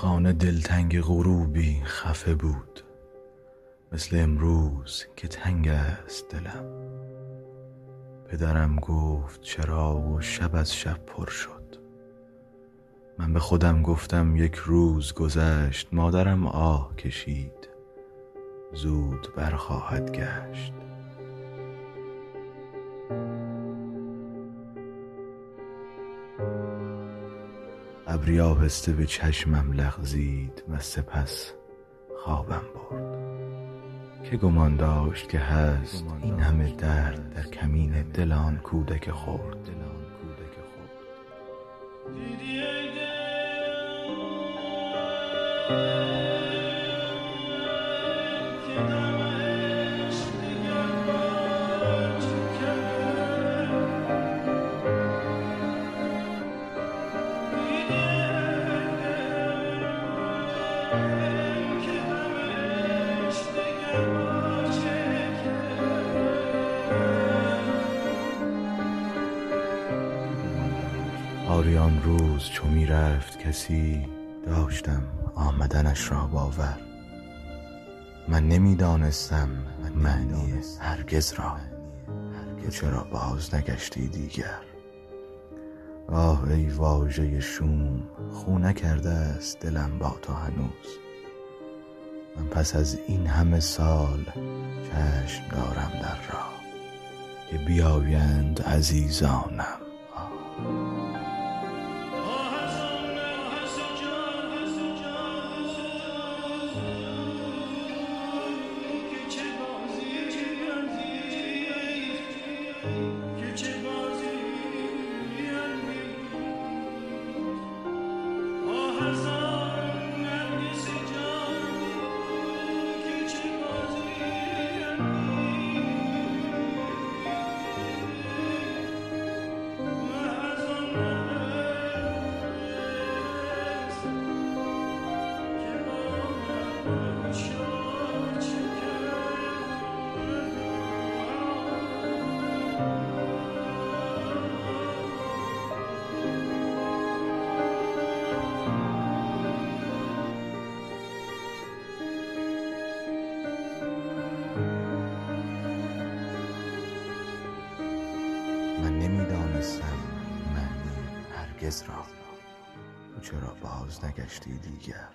خانه دلتنگ غروبی خفه بود مثل امروز که تنگ است دلم. پدرم گفت چرا و شب از شب پر شد. من به خودم گفتم یک روز گذشت مادرم آه کشید زود برخواهد گشت. ابری آهسته به چشمم لغزید و سپس خوابم برد. که گمان داشت که هست این همه درد در کمین دل آن کودک خرد آری آن روز چو می رفت کسی داشتم آمدنش را باور. من نمی دانستم معنی هرگز را. تو چرا باز نگشتی دیگر؟ آه ای واژه شوم خو نکرده است دلم با تو هنوز. من پس از این همه سال چشم دارم در راه که بیایند عزیزانم. من دانستم معنی هرگز را تو چرا باز نگشتی دیگر؟